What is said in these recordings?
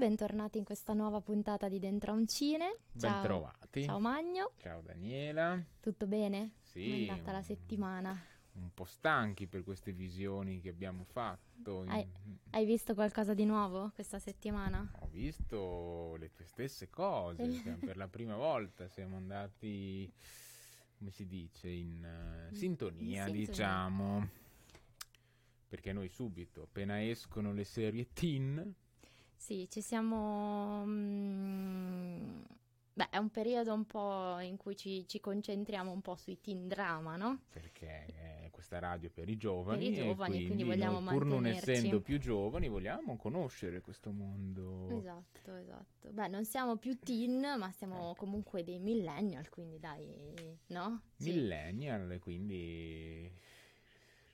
Bentornati in questa nuova puntata di Dentro a un Cine. Ciao. Bentrovati. Ciao Magno, Ciao Daniela. tutto bene? Sì, Come è andata la settimana? Un po' stanchi per queste visioni che abbiamo fatto. Hai- In- Hai visto qualcosa di nuovo questa settimana? Ho visto le tue stesse cose. per la prima volta siamo andati, come si dice, in eh, sintonia, sintonia. diciamo. Perché noi subito, appena escono le serie teen, Sì, ci siamo... mm, Beh, è un periodo un po' in cui ci, ci concentriamo un po' sui teen drama, no? perché è questa radio per i giovani, Per i giovani, quindi quindi vogliamo noi, pur non essendo più giovani, vogliamo conoscere questo mondo. Esatto, esatto. Beh, non siamo più teen, ma siamo comunque dei millennial, quindi dai, no? Sì. millennial, quindi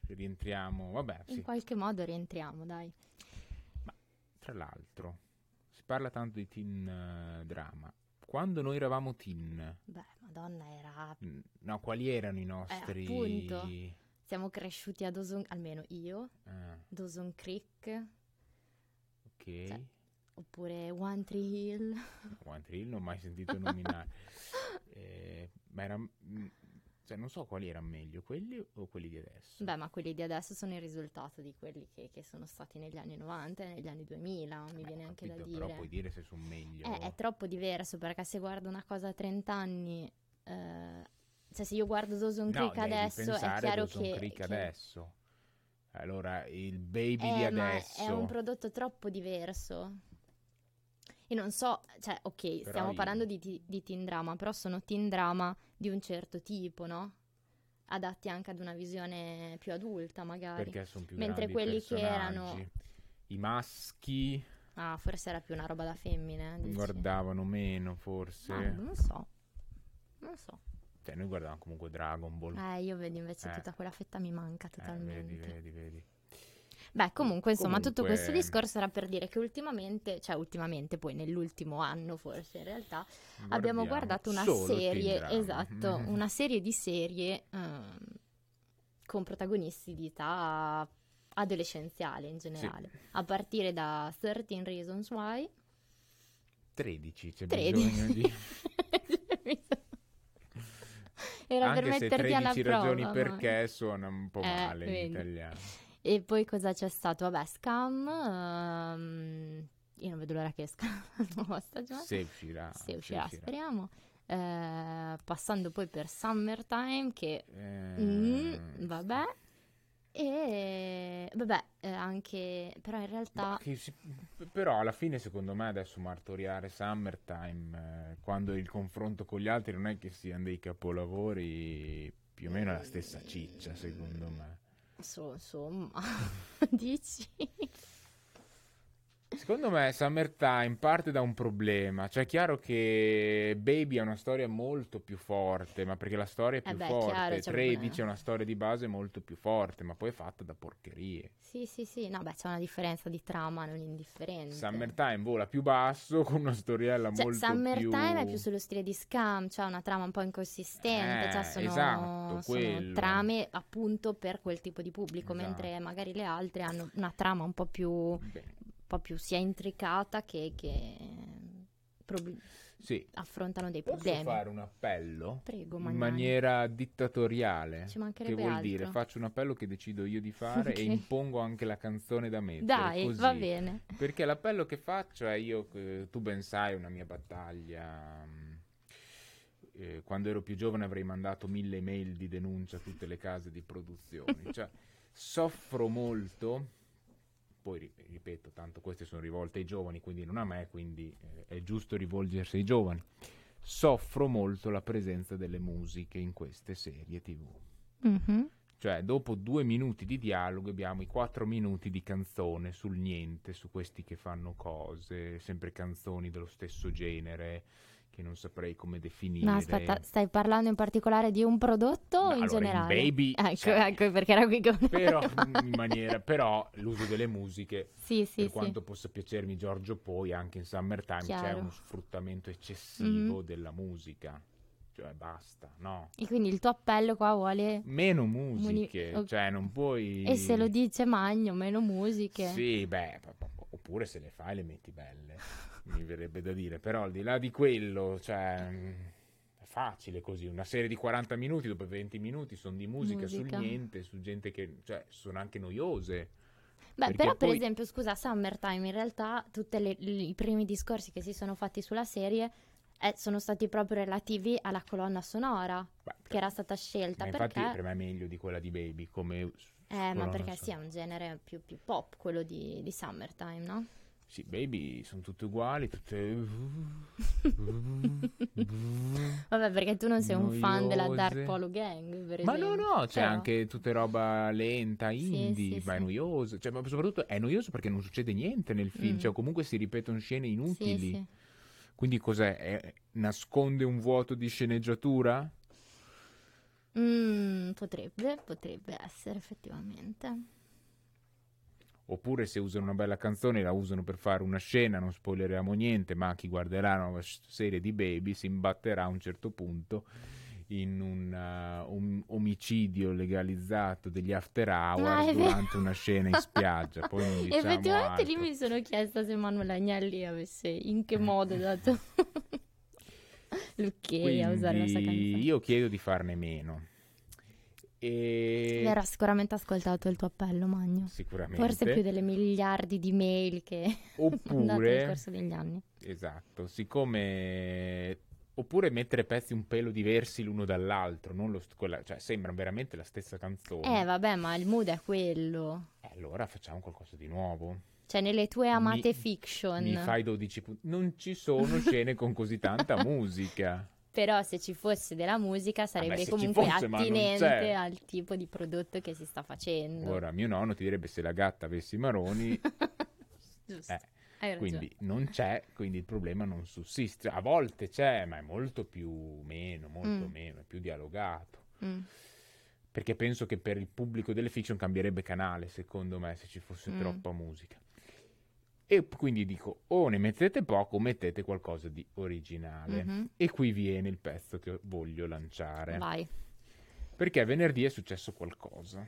rientriamo, vabbè, In sì. qualche modo rientriamo, dai. Tra l'altro, si parla tanto di teen eh, drama. Quando noi eravamo teen, Beh, madonna, era... mm, no, quali erano i nostri... appunto. Siamo cresciuti a Dawson, almeno io, Ah, Dawson Creek, ok. Cioè- oppure One Tree Hill. One Tree Hill non ho mai sentito nominare. Eh, ma era... Cioè, non so quali erano meglio, quelli o quelli di adesso. Beh, ma quelli di adesso sono il risultato di quelli che, che sono stati negli anni 90 e negli anni 2000, mi Beh, viene anche da capito, dire. Però puoi dire se sono meglio. Eh, è troppo diverso perché se guardo una cosa a 30 anni, eh, cioè se io guardo Dawson No, Creek devi adesso è chiaro Dawson che, Creek che- adesso. Allora, il baby di Eh, ma adesso. è un prodotto troppo diverso. E non so, cioè, ok, Però stiamo io- parlando di, ti- di teen drama, però sono teen drama di un certo tipo, no? Adatti anche ad una visione più adulta, magari. perché sono più Mentre quelli che erano-. I maschi Ah, forse era più una roba da femmine, dici? guardavano meno, forse. Ah, non so. Non so. Cioè, noi guardavamo comunque Dragon Ball. Eh, io vedo invece Eh. tutta quella fetta mi manca Eh, totalmente. vedi, vedi, vedi. Beh, comunque, insomma, tutto Comunque- questo discorso era per dire che ultimamente, cioè ultimamente, poi nell'ultimo anno forse in realtà, abbiamo Guardiamo guardato una serie, esatto, una serie di serie ehm, con protagonisti di età adolescenziale in generale, a partire da 13 Reasons Why, 13, c'è 13. bisogno di... Era per Anche se metterti alla 13 prova. ragioni ma- perché suona un po' Eh, male in vedi. italiano. E poi cosa c'è stato? Vabbè, Scam, ehm, io non vedo l'ora che esca la nuova stagione. Se uscirà. Se se uscirà, speriamo. Eh, passando poi per Summertime, che Eh, mm, vabbè. E vabbè, eh, anche però in realtà si- Però alla fine secondo me adesso martoriare Summertime eh, quando il confronto con gli altri non è che siano dei capolavori più o meno è la stessa ciccia secondo me so- insomma, dici? Secondo me Summertime parte da un problema. Cioè è chiaro che Baby è una storia molto più forte ma perché la storia è Eh più beh, forte chiaro, c'è 13 una- è una storia di base molto più forte ma poi è fatta da porcherie. Sì, sì, sì, no, beh, c'è una differenza di trama non indifferente. Summertime vola più basso con una storiella Cioè, molto Summertime più è più sullo stile di Scam, cioè una trama un po' inconsistente, Eh, cioè sono, esatto, sono trame appunto per quel tipo di pubblico, Esatto. mentre magari le altre hanno una trama un po' più, Beh, po' più sia intricata che, che prob- sì affrontano dei Posso problemi. fare un appello Prego, in maniera dittatoriale? Ci Che vuol altro. dire faccio un appello che decido io di fare Ok. e impongo anche la canzone da mettere. Dai, così. va bene. Perché l'appello che faccio è io, eh, tu ben sai, una mia battaglia. eh, quando ero più giovane avrei mandato mille email di denuncia a tutte le case di produzione. cioè, soffro molto. Poi ri- ripeto, tanto queste sono rivolte ai giovani, quindi non a me, quindi eh, è giusto rivolgersi ai giovani. Soffro molto la presenza delle musiche in queste serie TV. Mhm. Cioè, dopo due minuti di dialogo abbiamo i quattro minuti di canzone sul niente, su questi che fanno cose, sempre canzoni dello stesso genere, che non saprei come definire. No, aspetta, stai parlando in particolare di un prodotto o No, in allora, generale? Baby, Ecco, cioè, ecco perché era qui che... Però, in maniera, però l'uso delle musiche, Sì, sì, per sì. quanto possa piacermi Giorgio Poi, anche in Summertime c'è Chiaro. uno sfruttamento eccessivo Mhm. della musica. Cioè, basta, no? E quindi il tuo appello qua vuole... Meno musiche, ok. cioè non puoi... E se lo dice Magno, meno musiche. Sì, beh, oppure se le fai le metti belle, mi verrebbe da dire, però al di là di quello, cioè è facile così, una serie di 40 minuti dopo 20 minuti sono di musica, Musica. sul niente, su gente che cioè, sono anche noiose. Beh, Perché però per poi- esempio, scusa, Summertime in realtà tutti i primi discorsi che si sono fatti sulla serie eh, sono stati proprio relativi alla colonna sonora Beh, che era stata scelta ma infatti perché per me è meglio di quella di Baby, come eh, ma perché sonora. sì, è un genere più, più pop quello di, di Summertime, no? Sì, Baby sono tutte uguali, tutte... Vabbè, perché tu non sei un fan della Dark Noiose. Polo Gang, per Ma no, esempio. no, c'è Però- anche tutta roba lenta, Sì, indie, sì, ma è sì. noioso. Cioè, ma soprattutto è noioso perché non succede niente nel film, Mm. cioè comunque si ripetono scene Sì, inutili. sì. Quindi cos'è? È- nasconde un vuoto di sceneggiatura? Mm, potrebbe, potrebbe essere effettivamente. Oppure se usano una bella canzone la usano per fare una scena, non spoileriamo niente, ma chi guarderà la nuova serie di Baby si imbatterà a un certo punto in un, uh, un omicidio legalizzato degli after hours Ah, durante una scena in spiaggia. Poi non diciamo Effettivamente lì altro. mi sono chiesta se Manuel Agnelli avesse in che modo dato l'ok a usare la sua canzone. io chiedo di farne meno. E Verrà sicuramente ascoltato il tuo appello, Magno. sicuramente. Forse più delle miliardi di mail che ho dato nel Oppure, corso degli anni. esatto, siccome... Oppure mettere pezzi un pelo diversi l'uno dall'altro, non lo quella- cioè sembra veramente la stessa canzone. Eh, vabbè, ma il mood è quello. Eh, allora facciamo qualcosa di nuovo. Cioè, nelle tue amate Mi- fiction. Mi fai 12 punti. Non ci sono scene con così tanta musica. Però se ci fosse della musica sarebbe ci comunque fosse, attinente al tipo di prodotto che si sta facendo. Ora, mio nonno ti direbbe se la gatta avesse i maroni, Giusto. eh, quindi non c'è, quindi il problema non sussiste. A volte c'è, ma è molto più meno, molto Mm. meno, è più dialogato. Mm. Perché penso che per il pubblico delle fiction cambierebbe canale, secondo me, se ci fosse Mm. troppa musica. E quindi dico, o ne mettete poco o mettete qualcosa di originale. Mhm. E qui viene il pezzo che voglio lanciare. Vai. Perché venerdì è successo qualcosa.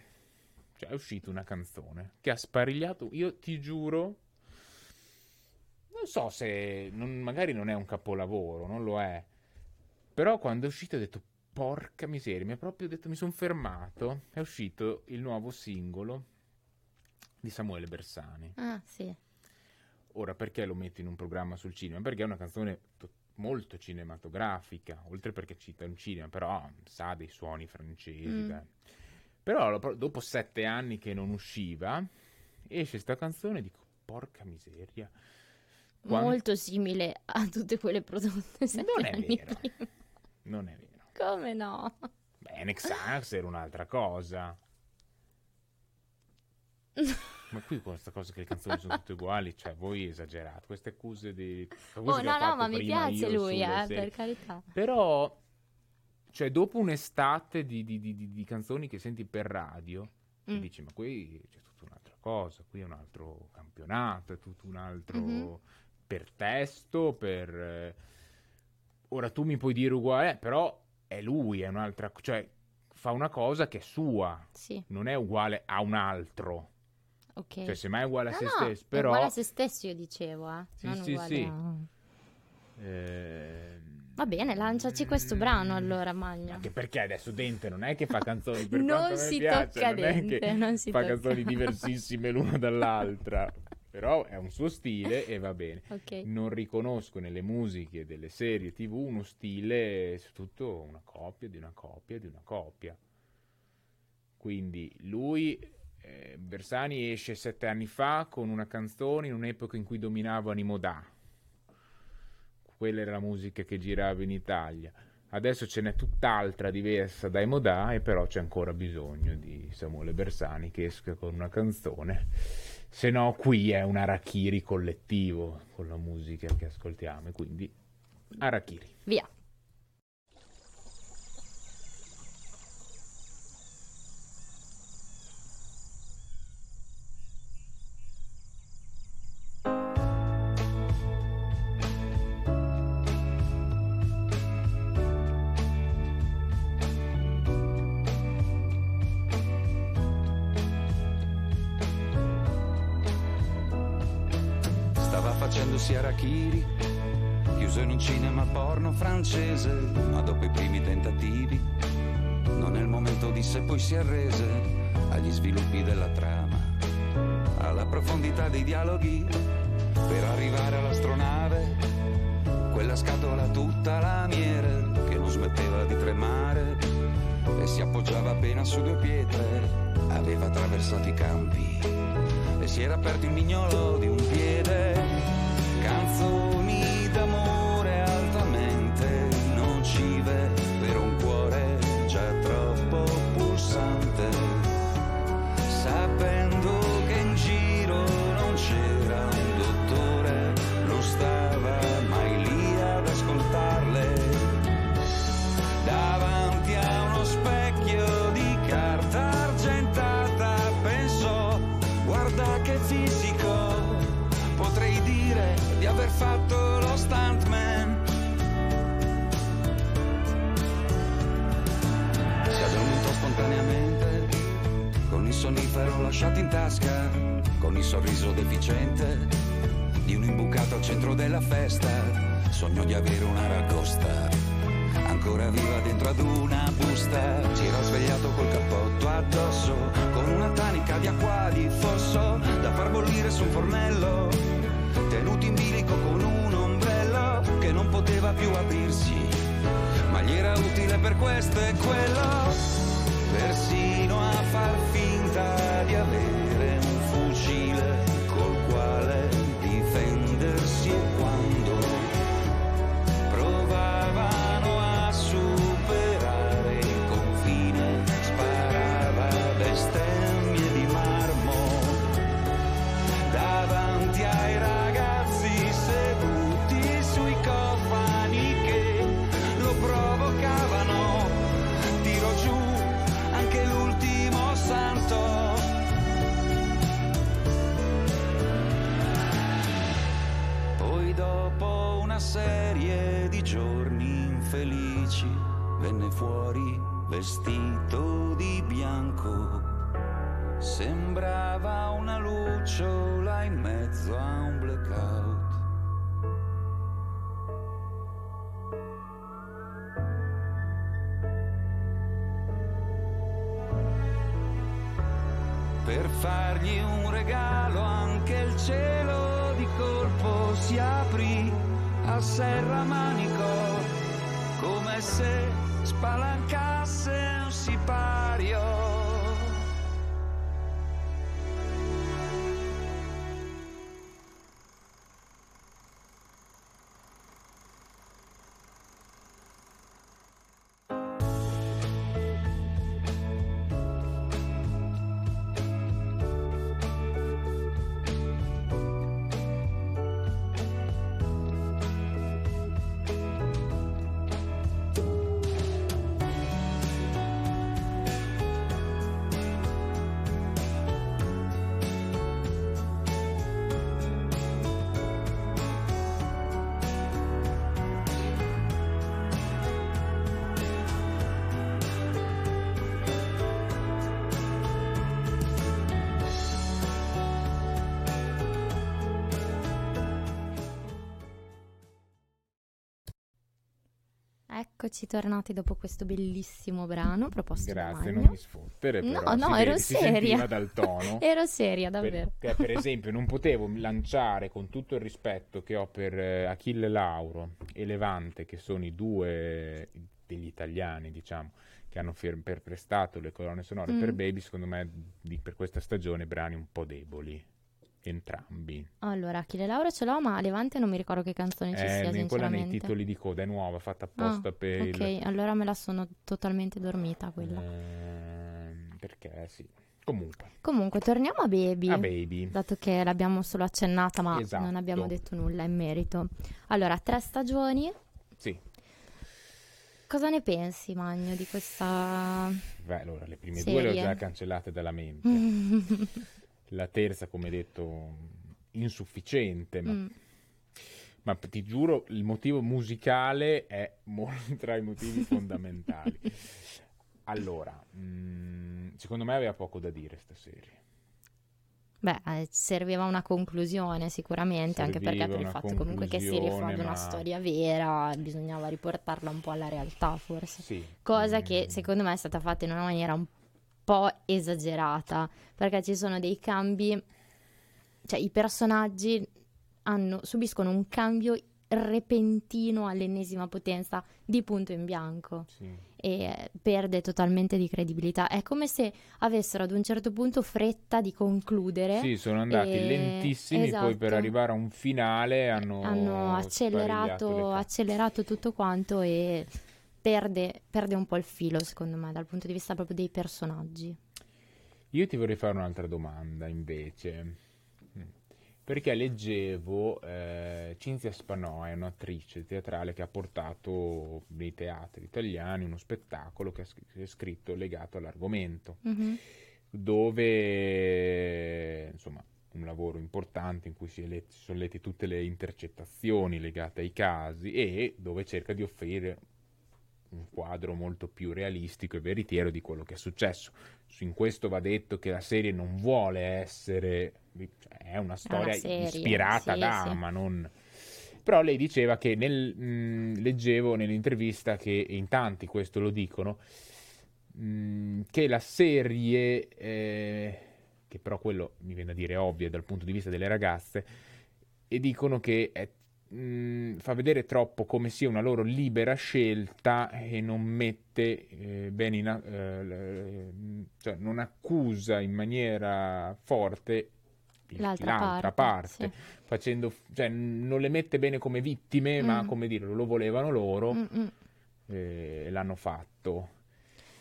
Cioè è uscita una canzone che ha sparigliato, io ti giuro, non so se, non- magari non è un capolavoro, non lo è, però quando è uscito ho detto, porca miseria, mi ha proprio detto, mi sono fermato, è uscito il nuovo singolo di Samuele Bersani. Ah, sì. Ora, perché lo metto in un programma sul cinema? Perché è una canzone to- molto cinematografica, oltre perché cita un cinema, però sa dei suoni francesi. Mm. Però dopo sette anni che non usciva, esce sta canzone e dico, porca miseria. Quando- Molto simile a tutte quelle prodotte sette Non è vero. prima. Non è vero. Come no? Beh, Nexax era un'altra cosa. Ma qui questa cosa che le canzoni sono tutte uguali, cioè voi esagerate. Queste accuse di... Oh, no, no, ma mi piace lui, eh, per carità. Però, cioè, dopo un'estate di, di- di- di- canzoni che senti per radio, Mm. dici, ma qui c'è tutta un'altra cosa, qui è un altro campionato, è tutto un altro Mhm. per testo, per... eh, Ora tu mi puoi dire uguale, però è lui, è un'altra... cioè, fa una cosa che è sua, Sì, non è uguale a un altro. Ok. Cioè, semmai è uguale a No, se no, stesso, è però... uguale a se stesso io dicevo, eh. Sì, non sì, uguale sì. a- ehm, Va bene, lanciaci questo brano allora, Magno. Anche perché adesso Dente non è che fa canzoni per Non si piace, tocca non è Dente, non si fa tocca. canzoni diversissime l'una dall'altra. Però è un suo stile e va bene. Ok. Non riconosco nelle musiche delle serie TV uno stile, soprattutto una coppia di una coppia di una coppia. Quindi lui, eh, Bersani, esce sette anni fa con una canzone in un'epoca in cui dominavano i Modà. Quella era la musica che girava in Italia. Adesso ce n'è tutt'altra diversa dai Modà e però c'è ancora bisogno di Samuele Bersani che esca con una canzone. Se no qui è un Arachiri collettivo con la musica che ascoltiamo e quindi Arachiri. Via. Facendosi arachiri, chiuso in un cinema porno francese, ma dopo i primi tentativi non è il momento di sé, poi si arrese agli sviluppi della trama, alla profondità dei dialoghi, per arrivare all'astronave, quella scatola tutta lamiere che non smetteva di tremare e si appoggiava appena su due pietre, aveva attraversato i campi e si era aperto il mignolo di un piede, sonnifero lasciato in tasca con il sorriso deficiente di un imbucato al centro della festa. Sogno di avere una ragosta ancora viva dentro ad una busta. Si era svegliato col cappotto addosso con una tanica di acqua di fosso da far bollire su un fornello. Tenuto in bilico con un ombrello che non poteva più aprirsi ma gli era utile per questo e quello. Persino a far finta di avere un fucile col quale venne fuori vestito di bianco. Sembrava una lucciola in mezzo a un blackout. Per fargli un regalo anche il cielo di colpo si aprì a serramanico come se spalancassero se parla tornati dopo questo bellissimo brano proposto da Grazie, non mi sfottere, No, però no, si ero si seria. dal tono. Ero seria, davvero. Perché, per esempio, non potevo lanciare con tutto il rispetto che ho per eh, Achille Lauro e Levante, che sono i due degli italiani, diciamo, che hanno fir- per prestato le colonne sonore Mm. per Baby, secondo me, di- per questa stagione, brani un po' deboli, entrambi. Allora, Achille Lauro ce l'ho, ma Levante non mi ricordo che canzone ci Eh, sia, ne- quella nei sinceramente. titoli di coda è nuova, fatta apposta Ah, per il... Ok, allora me la sono totalmente dormita quella. Ehm, perché sì. Comunque, Comunque, torniamo a Baby. a Baby. Dato che l'abbiamo solo accennata, ma Esatto. non abbiamo detto nulla in merito. Allora, tre stagioni. Sì. Cosa ne pensi, Magno, di questa... Beh, allora, le prime due le ho Serie. già cancellate dalla mente. La terza, come detto, insufficiente, ma, Mm. ma ti giuro, il motivo musicale è tra i motivi fondamentali. Allora, mm, secondo me aveva poco da dire sta serie. Beh, eh, serviva una conclusione sicuramente, anche perché per il fatto comunque che si rifà ma... una storia vera, bisognava riportarla un po' alla realtà forse. Sì. Cosa mm. che secondo me è stata fatta in una maniera un po' esagerata, perché ci sono dei cambi, cioè i personaggi hanno, subiscono un cambio repentino all'ennesima potenza di punto in bianco. Sì e perde totalmente di credibilità. È come se avessero ad un certo punto fretta di concludere. Sì, sono andati e... lentissimi, esatto. poi per esatto. arrivare a un finale hanno, hanno accelerato, accelerato tutto quanto e perde, perde un po' il filo, secondo me, dal punto di vista proprio dei personaggi. Io ti vorrei fare un'altra domanda invece perché leggevo eh, Cinzia Spanò è un'attrice teatrale che ha portato nei teatri italiani uno spettacolo che è scritto legato all'argomento, mm-hmm. dove insomma un lavoro importante in cui si, sono lette tutte le intercettazioni legate ai casi e dove cerca di offrire un quadro molto più realistico e veritiero di quello che è successo. In questo va detto che la serie non vuole essere, cioè è una storia una ispirata sì, da, sì. ma non... Però lei diceva che nel, mh, leggevo nell'intervista che in tanti questo lo dicono, mh, che la serie, eh, che però quello mi viene a dire ovvio dal punto di vista delle ragazze, e dicono che è mh, fa vedere troppo come sia una loro libera scelta e non mette eh, bene in, eh, cioè non accusa in maniera forte l'altra, l'altra, parte, parte, sì. facendo, cioè, non le mette bene come vittime, mm. ma come dire, lo volevano loro Mm-mm. e l'hanno fatto.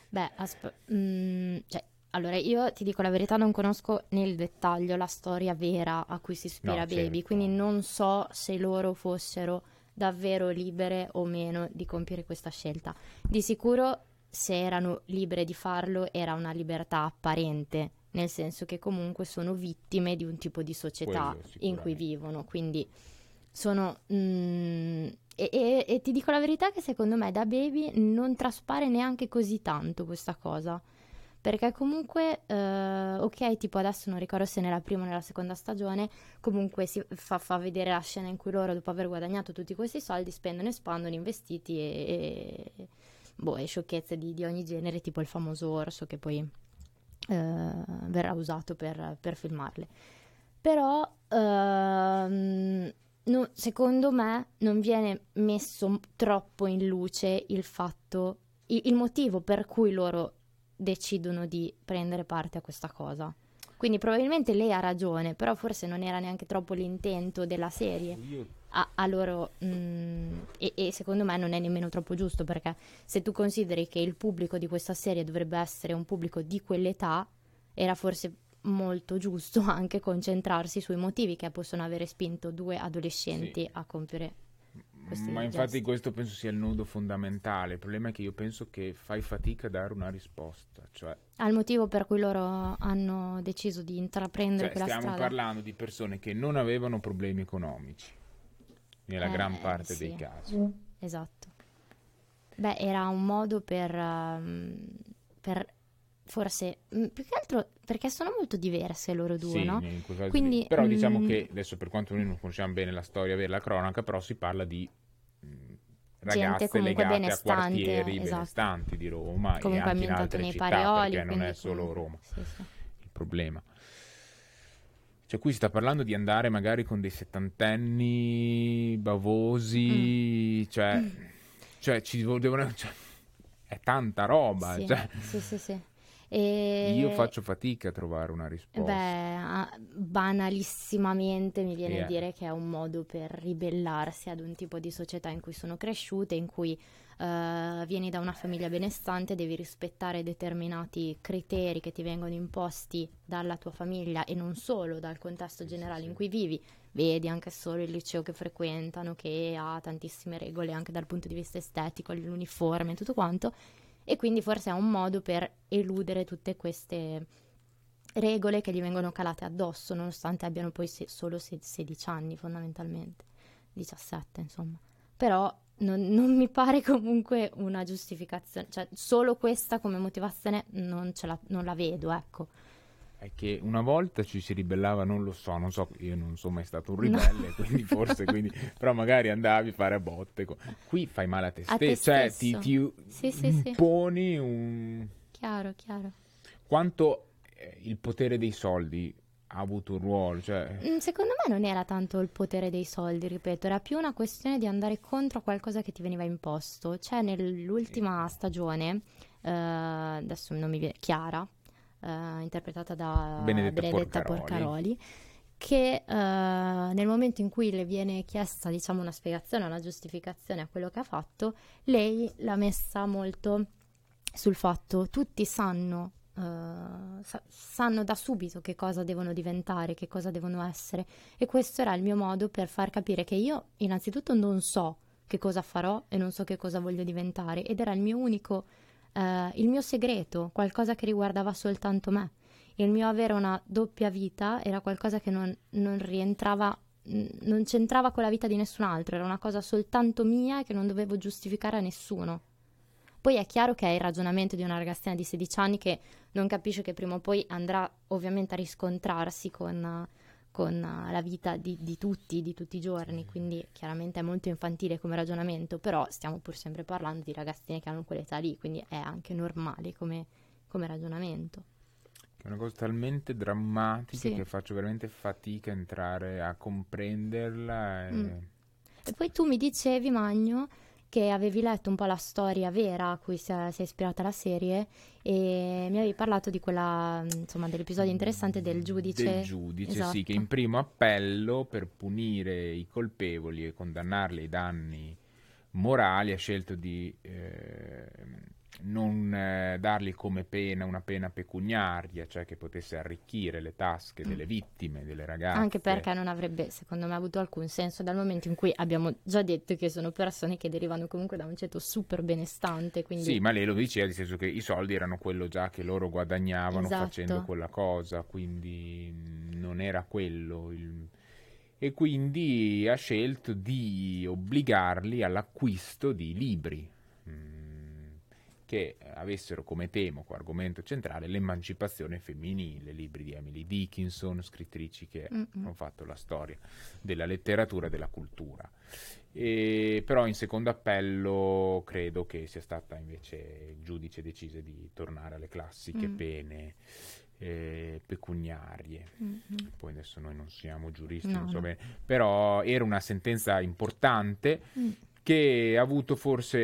Beh, asp- mm, cioè, allora, io ti dico la verità, non conosco nel dettaglio la storia vera a cui si ispira no, Baby, certo. quindi non so se loro fossero davvero libere o meno di compiere questa scelta. Di sicuro, se erano libere di farlo, era una libertà apparente, nel senso che comunque sono vittime di un tipo di società in cui vivono, quindi sono... Mm, e, e, e ti dico la verità che secondo me da Baby non traspare neanche così tanto questa cosa perché comunque, eh, ok, tipo adesso non ricordo se nella prima o nella seconda stagione, comunque si fa, fa, vedere la scena in cui loro, dopo aver guadagnato tutti questi soldi, spendono, espandono, investiti e, e, boh, e sciocchezze di, di, ogni genere, tipo il famoso orso che poi eh, verrà usato per, per filmarle. Però, ehm, no, secondo me, non viene messo troppo in luce il fatto, il motivo per cui loro decidono di prendere parte a questa cosa. Quindi probabilmente lei ha ragione, però forse non era neanche troppo l'intento della serie. A, a loro, mh, mm, e, e, secondo me non è nemmeno troppo giusto perché se tu consideri che il pubblico di questa serie dovrebbe essere un pubblico di quell'età, era forse molto giusto anche concentrarsi sui motivi che possono avere spinto due adolescenti sì. a compiere ma infatti gesti. questo penso sia il nodo fondamentale. Il problema è che io penso che fai fatica a dare una risposta. Cioè... Al motivo per cui loro hanno deciso di intraprendere cioè, quella stiamo strada. Stiamo parlando di persone che non avevano problemi economici, nella eh, gran parte sì. dei casi. Esatto. Beh, era un modo per, um, per forse mh, più che altro perché sono molto diverse loro due, sì, no? Quindi, però mh, diciamo che adesso per quanto noi non conosciamo bene la storia vera, la cronaca, però si parla di mh, ragazze legate a quartieri esatto. benestanti di Roma comunque e anche in altre nei città parioli, perché non è solo Roma sì, sì. il problema. Cioè qui si sta parlando di andare magari con dei settantenni bavosi, Mm. cioè, cioè ci devono... Cioè, è tanta roba. Sì, cioè. sì, sì, sì. E... Io faccio fatica a trovare una risposta. Beh, banalissimamente mi viene Yeah. a dire che è un modo per ribellarsi ad un tipo di società in cui sono cresciute, in cui eh, vieni da una famiglia benestante, devi rispettare determinati criteri che ti vengono imposti dalla tua famiglia e non solo dal contesto Sì, generale sì, in cui vivi. Vedi anche solo il liceo che frequentano, che ha tantissime regole anche dal punto di vista estetico, l'uniforme e tutto quanto e quindi forse è un modo per eludere tutte queste regole che gli vengono calate addosso, nonostante abbiano poi se- solo se- 16 anni fondamentalmente, 17 insomma. Però non, non mi pare comunque una giustificazione, cioè solo questa come motivazione non, la, non la vedo, ecco. È che una volta ci si ribellava, non lo so, non so, io non sono mai stato un ribelle, no. quindi forse, quindi, però magari andavi a fare a botte. Qui fai male a te, a te cioè stesso. ti, ti sì, sì, imponi sì. un... Chiaro, chiaro. Quanto eh, il potere dei soldi ha avuto un ruolo? Cioè... Secondo me non era tanto il potere dei soldi, ripeto, era più una questione di andare contro qualcosa che ti veniva imposto. Cioè nell'ultima stagione, eh, adesso non mi viene, Chiara, Uh, interpretata da Benedetta, Benedetta Porcaroli, Porcaroli che uh, nel momento in cui le viene chiesta diciamo una spiegazione, una giustificazione a quello che ha fatto, lei l'ha messa molto sul fatto tutti sanno Uh, sa- sanno da subito che cosa devono diventare, che cosa devono essere e questo era il mio modo per far capire che io innanzitutto non so che cosa farò e non so che cosa voglio diventare ed era il mio unico Uh, il mio segreto, qualcosa che riguardava soltanto me. Il mio avere una doppia vita era qualcosa che non, non rientrava, non c'entrava con la vita di nessun altro, era una cosa soltanto mia che non dovevo giustificare a nessuno. Poi è chiaro che è il ragionamento di una ragazzina di 16 anni che non capisce che prima o poi andrà ovviamente a riscontrarsi con, con la vita di, di, tutti, di tutti i giorni, quindi chiaramente è molto infantile come ragionamento, però stiamo pur sempre parlando di ragazzine che hanno quell'età lì, quindi è anche normale come, come ragionamento. È una cosa talmente drammatica Sì. che faccio veramente fatica a entrare a comprenderla. E... Mm. E poi tu mi dicevi, Magno, che avevi letto un po' la storia vera a cui si è, si è ispirata la serie e mi avevi parlato di quella, insomma, dell'episodio interessante del giudice. Del giudice, sì, Esatto. che in primo appello per punire i colpevoli e condannarli ai danni morali ha scelto di eh, non eh, dargli come pena una pena pecuniaria, cioè che potesse arricchire le tasche delle vittime, delle ragazze. Mm. Anche perché non avrebbe, secondo me, avuto alcun senso dal momento in cui abbiamo già detto che sono persone che derivano comunque da un ceto super benestante. Quindi Sì, ma lei lo diceva, nel senso che i soldi erano quello già che loro guadagnavano Esatto. facendo quella cosa, quindi non era quello. il- E quindi ha scelto di obbligarli all'acquisto di libri mm, che avessero come tema, come argomento centrale, l'emancipazione femminile, libri di Emily Dickinson, scrittrici che Mm-mm. hanno fatto la storia della letteratura e della cultura. E, però in secondo appello credo che sia stata invece il giudice decise di tornare alle classiche Mm. pene eh, pecuniarie. Mhm. Poi adesso noi non siamo giuristi, No, non so no. bene, però era una sentenza importante Mm. che ha avuto forse,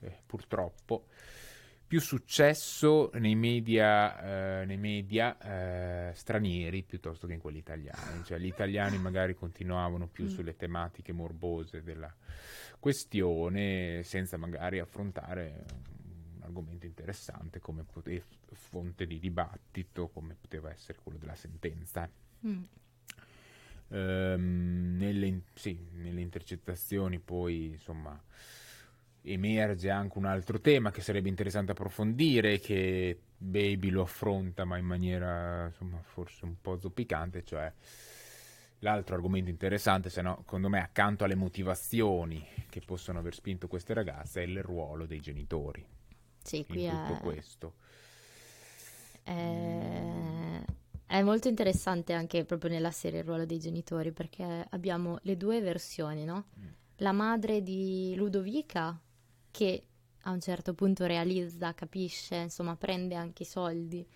eh, purtroppo, più successo nei media, eh, nei media eh, stranieri piuttosto che in quelli italiani. Cioè, gli italiani magari continuavano più Mm. sulle tematiche morbose della questione senza magari affrontare un argomento interessante come pote- fonte di dibattito come poteva essere quello della sentenza. Mm. Ehm, nelle, in- sì, nelle intercettazioni poi insomma emerge anche un altro tema che sarebbe interessante approfondire che Baby lo affronta ma in maniera insomma forse un po' zoppicante cioè l'altro argomento interessante se no secondo me accanto alle motivazioni che possono aver spinto queste ragazze è il ruolo dei genitori Sì, qui in è, tutto questo è, è molto interessante anche proprio nella serie il ruolo dei genitori perché abbiamo le due versioni, no? Mm. La madre di Ludovica che a un certo punto realizza, capisce, insomma prende anche i soldi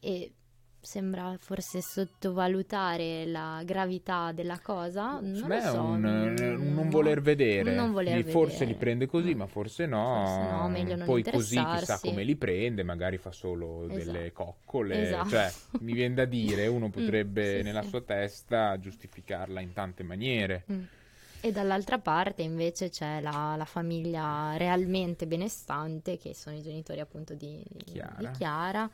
e sembra forse sottovalutare la gravità della cosa. Non me lo so, un, eh, un non no. voler vedere. Non voler Li- Forse vedere. li prende così, Mm. ma forse no. Forse no, meglio non Poi così chissà come li prende, magari fa solo delle Esatto. coccole. Esatto. Cioè, mi viene da dire, uno Mm, potrebbe sì, nella sì. sua testa giustificarla in tante maniere. Mm. E dall'altra parte invece c'è la, la famiglia realmente benestante, che sono i genitori appunto di Chiara. di Chiara,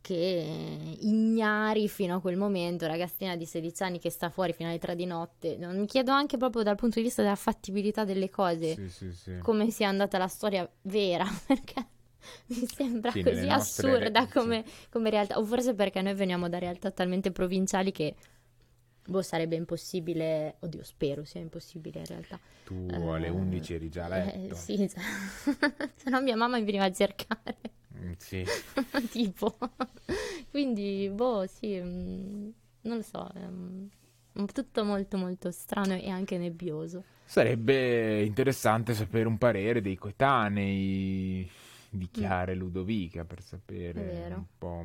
che ignari fino a quel momento, ragazzina di 16 anni che sta fuori fino alle 3 di notte. Non- Mi chiedo anche proprio dal punto di vista della fattibilità delle cose, Sì, sì, sì. come sia andata la storia vera, perché mi sembra Sì, così re- assurda sì. come, come realtà, o forse perché noi veniamo da realtà talmente provinciali che boh, sarebbe impossibile, oddio, spero sia impossibile in realtà. Tu Eh, alle 11 eri già a Eh, letto. sì, cioè, se no mia mamma mi veniva a cercare. Mm, sì. tipo. Quindi, boh, sì, mm, non lo so, mm, tutto molto molto strano e anche nebbioso. Sarebbe interessante sapere un parere dei coetanei di Chiara e Ludovica per sapere un po'.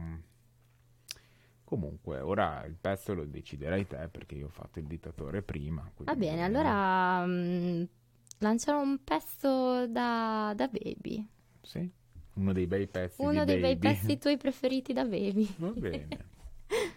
Comunque, ora il pezzo lo deciderai te perché io ho fatto il dittatore prima. Va bene, allora mm, lanciamo un pezzo da, da Baby. Sì, uno dei bei pezzi Uno dei bei Baby. pezzi tuoi preferiti da Baby. Va bene.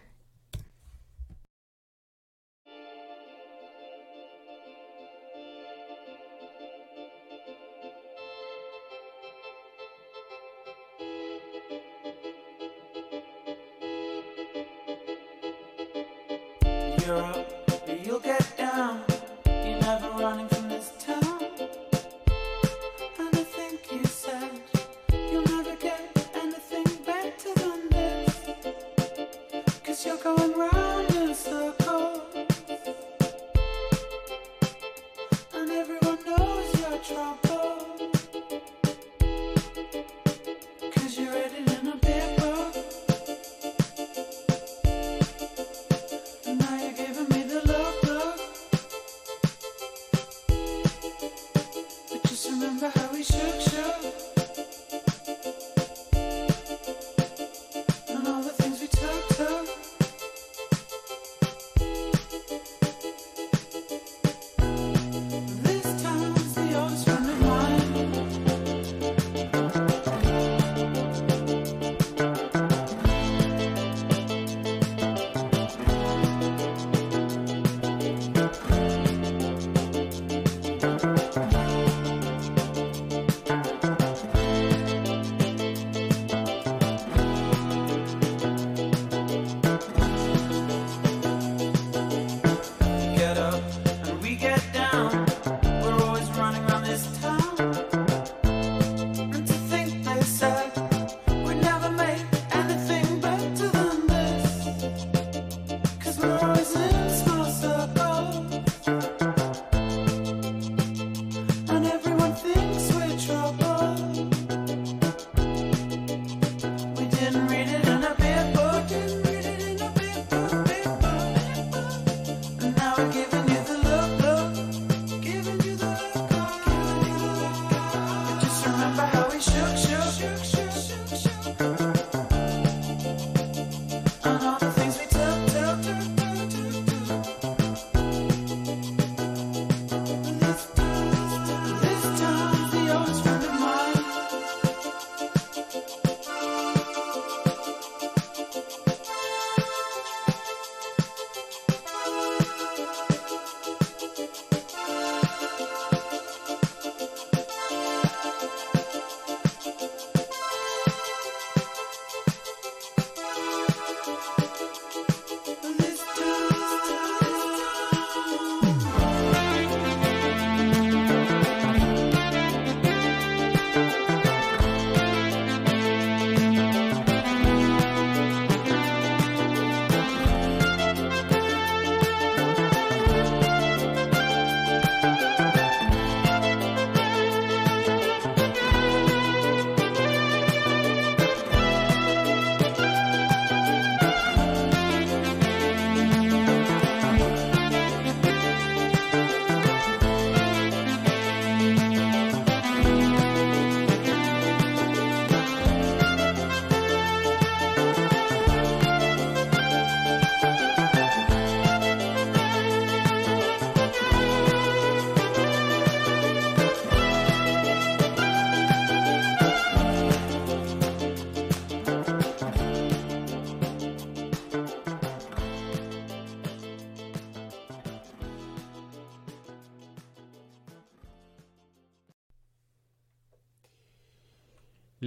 trouble.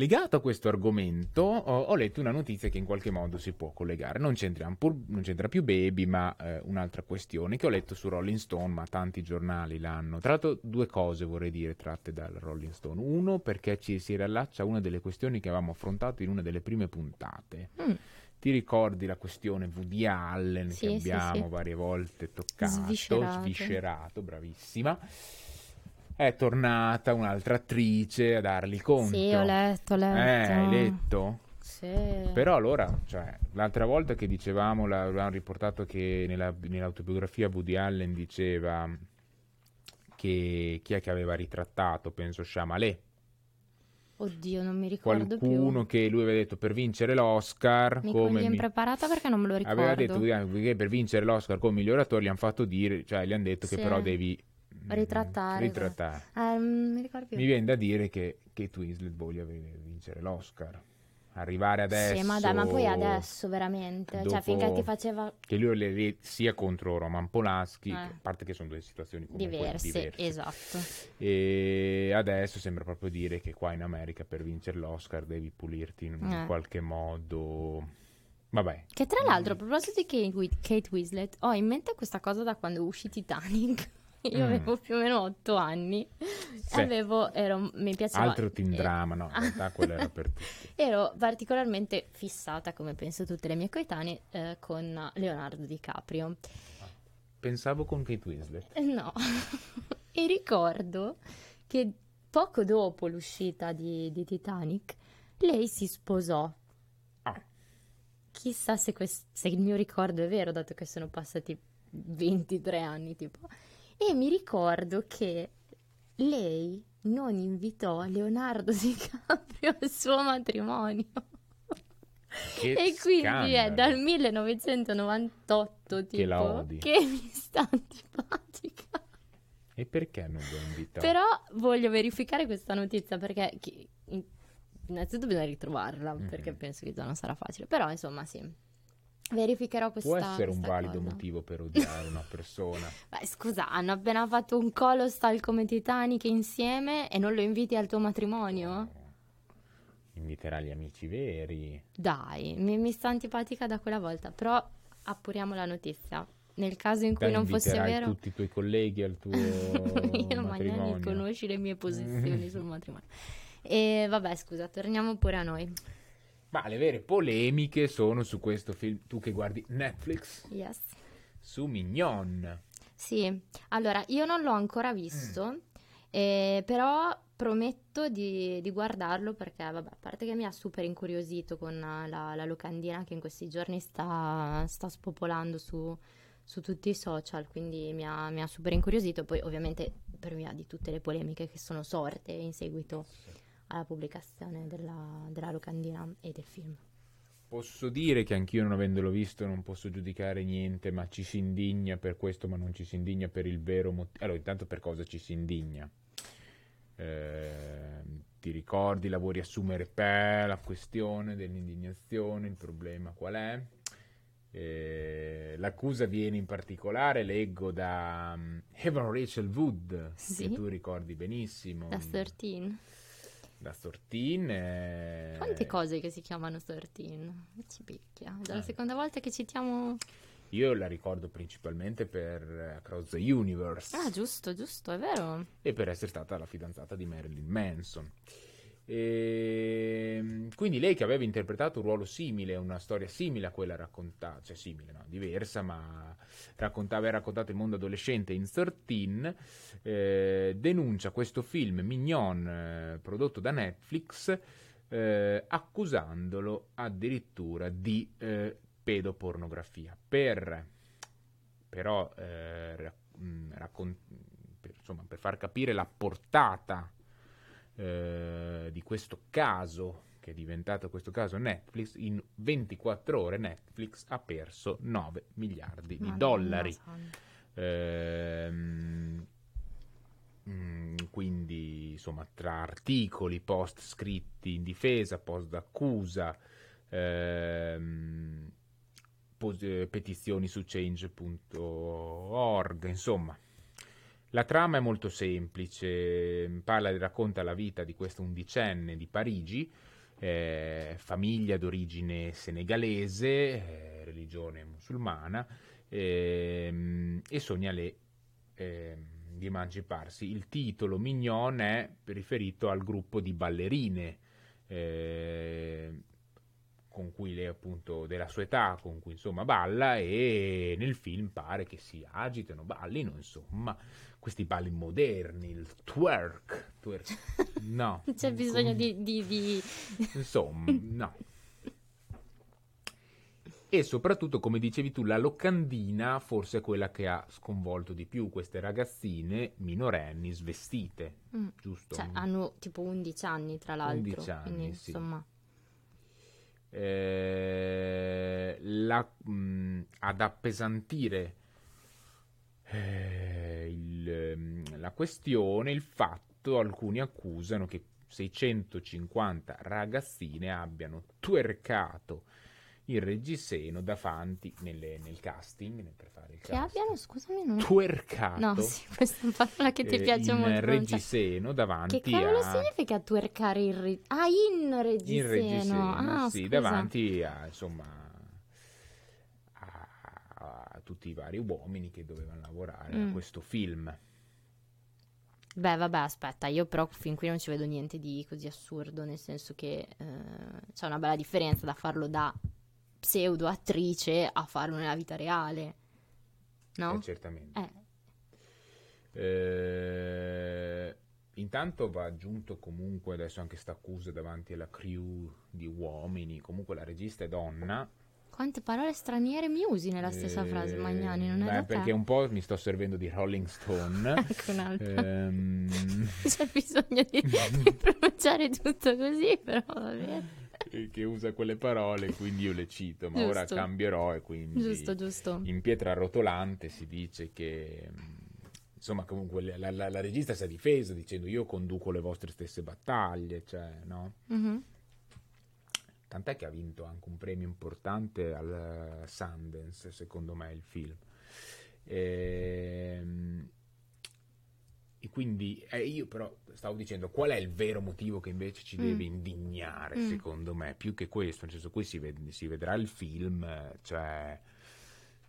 Legato a questo argomento, ho, ho letto una notizia che in qualche modo si può collegare. Non, c'entriamo pur- non c'entra più Baby, ma eh, un'altra questione che ho letto su Rolling Stone, ma tanti giornali l'hanno. Tra l'altro, due cose vorrei dire tratte dal Rolling Stone. Uno, perché ci si riallaccia a una delle questioni che avevamo affrontato in una delle prime puntate. Mm. Ti ricordi la questione Woody Allen Sì, che sì, abbiamo sì. varie volte toccato, Sviscerato. sviscerato, bravissima. È tornata un'altra attrice a dargli conto. Sì, ho letto, ho letto. Eh, hai letto? Sì. Però allora, cioè, l'altra volta che dicevamo, l'avevamo riportato che nella- nell'autobiografia Woody Allen diceva che chi è che aveva ritrattato, penso Chamalet, Oddio, non mi ricordo qualcuno più. che lui aveva detto per vincere l'Oscar Mi come mi- impreparata perché non me lo ricordo. aveva detto che per vincere l'Oscar come miglior attore gli hanno fatto dire, cioè gli hanno detto che Sì. però devi Ritrattare. ritrattare. Eh, mi. Mi viene da dire che Kate Winslet voglia vincere l'Oscar. Arrivare adesso Sì, ma dai, ma poi adesso veramente. Cioè, finché ti faceva che lui le vede sia contro Roman Polanski, Eh. a parte che sono due situazioni diverse, diverse. esatto. E adesso sembra proprio dire che qua in America per vincere l'Oscar devi pulirti in Eh. qualche modo. Vabbè, Che tra l'altro, a proposito di Kate Winslet, ho in mente questa cosa da quando uscì Titanic. Io Mm. avevo più o meno otto anni. Sì. Avevo, ero, mi piaceva. altro teen drama, no, in realtà quello era per tutti. Ero particolarmente fissata, come penso tutte le mie coetanee, eh, con Leonardo DiCaprio. Pensavo con Kate Winslet. Eh, No, e ricordo che poco dopo l'uscita di, di Titanic, lei si sposò. Ah. Chissà se, quest- se il mio ricordo è vero, dato che sono passati 23 anni, tipo. E mi ricordo che lei non invitò Leonardo DiCaprio al suo matrimonio. Che e quindi è scandalo. dal 1998 tipo, Che la odi. che mi sta antipatica. E perché non lo invitò? Però voglio verificare questa notizia perché chi- in- innanzitutto bisogna ritrovarla Mhm. perché penso che già non sarà facile. Però insomma sì, verificherò questa Può essere un valido cosa. motivo per odiare una persona. Beh, scusa, hanno appena fatto un colostal come Titanic insieme e non lo inviti al tuo matrimonio? Inviterà gli amici veri. Dai, mi, mi sta antipatica da quella volta, però appuriamo la notizia. Nel caso in cui Te non fosse inviterai vero... tutti i tuoi colleghi al tuo Io matrimonio. conosci le mie posizioni sul matrimonio. E vabbè, scusa, torniamo pure a noi. Ma le vere polemiche sono su questo film. Tu che guardi Netflix, Yes. su Mignon. Sì, allora io non l'ho ancora visto, eh, però prometto di, di guardarlo perché, vabbè, a parte che mi ha super incuriosito con la, la locandina che in questi giorni sta, sta spopolando su, su tutti i social, quindi mi ha, mi ha super incuriosito. Poi, ovviamente, per via di tutte le polemiche che sono sorte in seguito alla pubblicazione della, della locandina e del film. Posso dire che anch'io non avendolo visto non posso giudicare niente, ma ci si indigna per questo, ma non ci si indigna per il vero motivo. Allora, intanto per cosa ci si indigna? Eh, ti ricordi, la vuoi riassumere per la questione dell'indignazione, il problema qual è? Eh, l'accusa viene in particolare, leggo da um, Evan Rachel Wood, Sì. che tu ricordi benissimo, Da 13. Da Sortin. eh, Quante cose che si chiamano 13? Ci picchia. È la seconda volta che citiamo... Io la ricordo principalmente per eh, Across the Universe Ah, giusto, giusto, è vero. e per essere stata la fidanzata di Marilyn Manson. Ehm, quindi lei che aveva interpretato un ruolo simile, una storia simile a quella raccontata, cioè simile, no, diversa, ma raccontava, aveva raccontato il mondo adolescente in 13, eh, denuncia questo film Mignon eh, prodotto da Netflix eh, accusandolo addirittura di eh, pedopornografia. Per, però eh, raccon- per, insomma, per far capire la portata eh, di questo caso che è diventato questo caso Netflix, in 24 ore Netflix ha perso 9 miliardi di Madonna dollari. Ehm, mm, quindi insomma tra articoli, post scritti in difesa, post d'accusa, ehm, eh, petizioni su change.org, insomma. La trama è molto semplice, parla, racconta la vita di questo undicenne di Parigi, eh, famiglia d'origine senegalese, eh, religione musulmana, ehm, e sogna le, ehm, di emanciparsi. Il titolo Mignon è riferito al gruppo di ballerine eh, con cui lei appunto della sua età, con cui insomma balla e nel film pare che si agitino, ballino, insomma, questi balli moderni, il twerk, twerk. no. C'è bisogno di... di, di... Insomma, no. E soprattutto, come dicevi tu, la locandina forse è quella che ha sconvolto di più queste ragazzine minorenni svestite, Mm. giusto? Cioè, hanno tipo 11 anni, tra l'altro. 11 anni, quindi, sì. insomma... Eh, la- mh, ad appesantire eh, il, la questione il fatto alcuni accusano che 650 ragazzine abbiano twerkato il reggiseno davanti nelle- nel casting per fare il Che casting. abbiano, scusami, non... twerkato No, sì, questa è una parola che ti eh, piace molto pronunciare. reggiseno davanti Che cavolo a significa twerkare il re... Ah, in reggiseno. in reggiseno, ah, sì, scusa. davanti a, insomma, a, a tutti i vari uomini che dovevano lavorare Mm. a questo film. Beh, vabbè, aspetta, io però fin qui non ci vedo niente di così assurdo, nel senso che eh, c'è una bella differenza da farlo da pseudo attrice a farlo nella vita reale. No? Eh, certamente. Eh, Eh, intanto va aggiunto comunque adesso anche sta accusa davanti alla crew di uomini, comunque la regista è donna. quante parole straniere mi usi nella stessa Eh, frase, Magnani, non è beh, perché te? un po' mi sto servendo di Rolling Stone. Ecco un'altra. Ehm, C'è bisogno di, di pronunciare tutto così, però va bene. che usa quelle parole, quindi io le cito, ma ora Giusto. cambierò e quindi Giusto, giusto. in pietra rotolante si dice che insomma comunque la, la- la regista si è difesa dicendo io conduco le vostre stesse battaglie, cioè, no? Mhm. Tant'è che ha vinto anche un premio importante al Sundance, secondo me, il film. E, quindi eh, io però stavo dicendo qual è il vero motivo che invece ci Mm. deve indignare, Mm. secondo me, più che questo, nel senso qui si, ved- si vedrà il film, cioè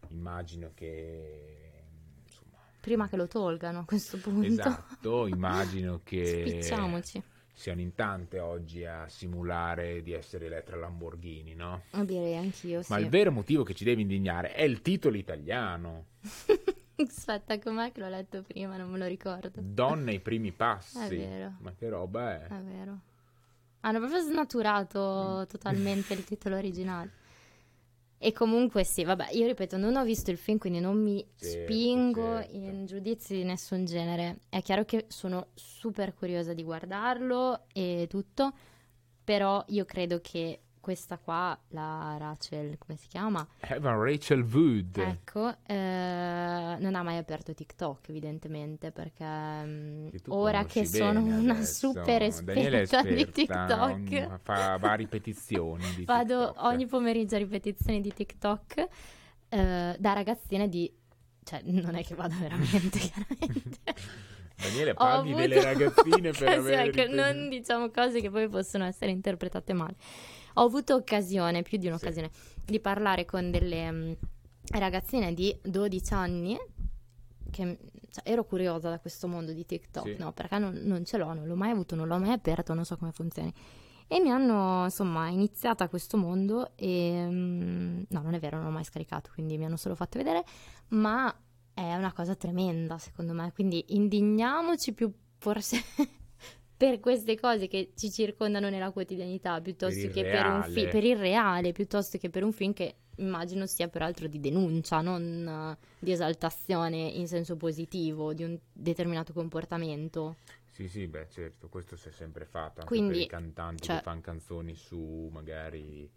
immagino che insomma, Prima che lo tolgano a questo punto. esatto, immagino che Spicciamoci. siano in tante oggi a simulare di essere Elettra Lamborghini, no? Direi anch'io, sì. Ma il vero motivo che ci deve indignare è il titolo italiano, Aspetta, com'è che l'ho letto prima? Non me lo ricordo. Donne ai primi passi. È vero. Ma che roba è? È vero. Hanno proprio snaturato totalmente il titolo originale. E comunque sì, vabbè, io ripeto, non ho visto il film, quindi non mi Certo, spingo certo. in giudizi di nessun genere. È chiaro che sono super curiosa di guardarlo e tutto, però io credo che questa qua, la Rachel, come si chiama? Evan Rachel Wood. Ecco, eh, non ha mai aperto TikTok, evidentemente, perché mm, Che ora che sono una adesso. super è esperta di esperta, TikTok, ogni- fa va a ripetizioni vado TikTok. ogni pomeriggio a ripetizioni di TikTok eh, da ragazzina di... Cioè, non è che vado veramente, chiaramente. Daniele avuto delle ragazzine per occasione, avere ripeti- non diciamo cose che poi possono essere interpretate male. Ho avuto occasione, più di Sì. un'occasione, di parlare con delle mm, ragazzine di 12 anni che cioè, ero curiosa da questo mondo di TikTok, Sì. no, perché non, non ce l'ho, non l'ho mai avuto, non l'ho mai aperto, non so come funzioni. E mi hanno, insomma, iniziata questo mondo e... mm, no, non è vero, non l'ho mai scaricato, quindi mi hanno solo fatto vedere, ma è una cosa tremenda, secondo me. Quindi indigniamoci più forse per queste cose che ci circondano nella quotidianità, piuttosto Per che per un film, per il reale, piuttosto che per un film che immagino sia peraltro di denuncia, non di esaltazione in senso positivo di un determinato comportamento. Sì, sì, beh, certo, questo si è sempre fatto anche Quindi, per i cantanti cioè- che fanno canzoni su magari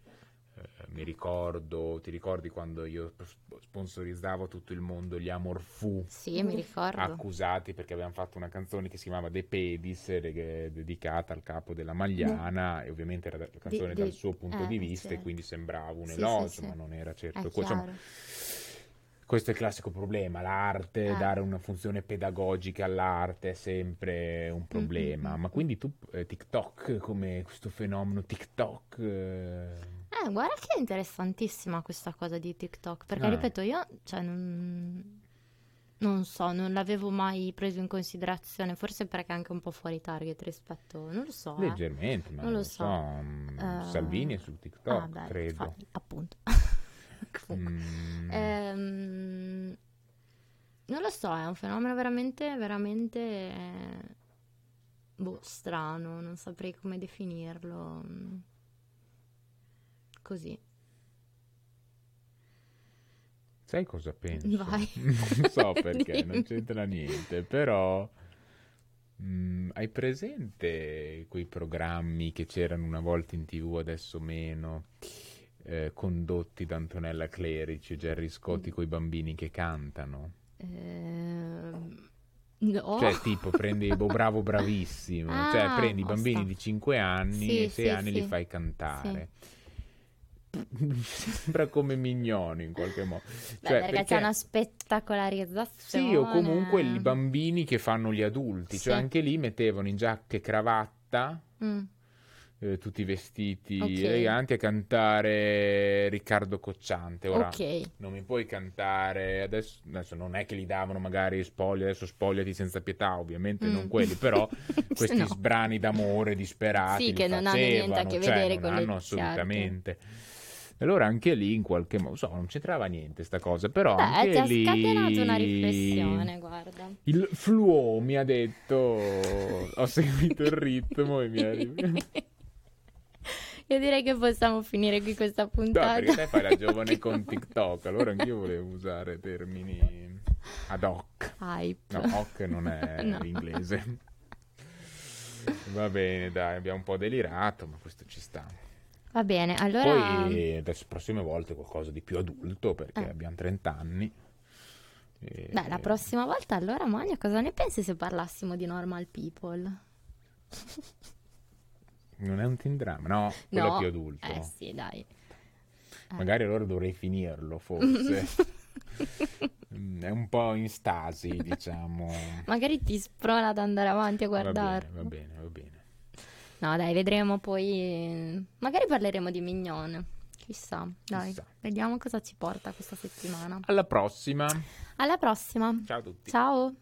mi ricordo, ti ricordi quando io sp- sponsorizzavo tutto il mondo gli Amor Fu? Sì, mi ricordo. accusati perché avevano fatto una canzone che si chiamava De Pedis, dedicata al capo della Magliana, e ovviamente era la canzone di- dal suo punto eh, di vista, e certo. quindi sembrava un Sì, sì, elogio, sì. ma non era certo. Insomma, questo è il classico problema, l'arte, Eh. dare una funzione pedagogica all'arte è sempre un problema. mm, Ma quindi tu, eh, TikTok, come questo fenomeno TikTok... eh, Eh, guarda che è interessantissima questa cosa di TikTok, perché Ah. ripeto, io, cioè, non... non so, non l'avevo mai preso in considerazione, forse perché è anche un po' fuori target rispetto, non lo so. eh. Leggermente, ma Non lo so. mm, Eh, Salvini è su TikTok, Ah, beh, credo. fa- appunto. Comunque. Mm, Ehm, non lo so, è un fenomeno veramente, veramente eh, boh, strano, non saprei come definirlo. Mm. Così. Sai cosa penso? Vai. non so perché, non c'entra niente, però mm, hai presente quei programmi che c'erano una volta in tv, adesso meno, eh, condotti da Antonella Clerici e Gerry Mm. Scotti con i bambini che cantano? Ehm, no. Cioè, tipo, prendi Bo Bravo Bravissimo, cioè Ah, prendi i bambini di 5 anni Sì, e 6 sì, anni li sì. fai cantare. Sembra come Mignoni in qualche modo. Beh, Cioè, perché, c'è una spettacolarizzazione. Sì, o comunque i bambini che fanno gli adulti, cioè Sì. anche lì mettevano in giacca e cravatta, Mm, eh, tutti vestiti Ok. eleganti a cantare Riccardo Cocciante. Ora, ok. non mi puoi cantare adesso, adesso non è che gli davano magari spogli, adesso spogliati senza pietà, ovviamente Mm. non quelli, però questi No. sbrani d'amore disperati Sì, li che non hanno niente a facevano, che cioè, vedere non con le- hanno assolutamente. Allora anche lì in qualche modo, so, non c'entrava niente sta cosa, però Beh, anche ti ha lì scatenato una riflessione, guarda. il fluo mi ha detto, ho seguito il ritmo e mi ha... Io direi che possiamo finire qui questa No, puntata. perché te fai la giovane con TikTok, allora anch'io volevo usare termini ad hoc. Hype. No, hoc non è No. inglese. Va bene, dai, abbiamo un po' delirato, ma questo ci sta. Va bene, allora... Poi adesso prossime volte qualcosa di più adulto, perché Eh. abbiamo 30 anni. E- Beh, la prossima volta allora, Magna, cosa ne pensi se parlassimo di normal people? Non è un teen drama, no, quello no. è più adulto. Eh sì, dai. Magari allora dovrei finirlo, forse. È un po' in stasi, diciamo. Magari ti sprona ad andare avanti a Va bene, guardarlo. va bene, va bene. No, dai, vedremo poi. Magari parleremo di Mignone. Chissà, dai. Chissà. Vediamo cosa ci porta questa settimana. Alla prossima. Alla prossima. Ciao a tutti. Ciao.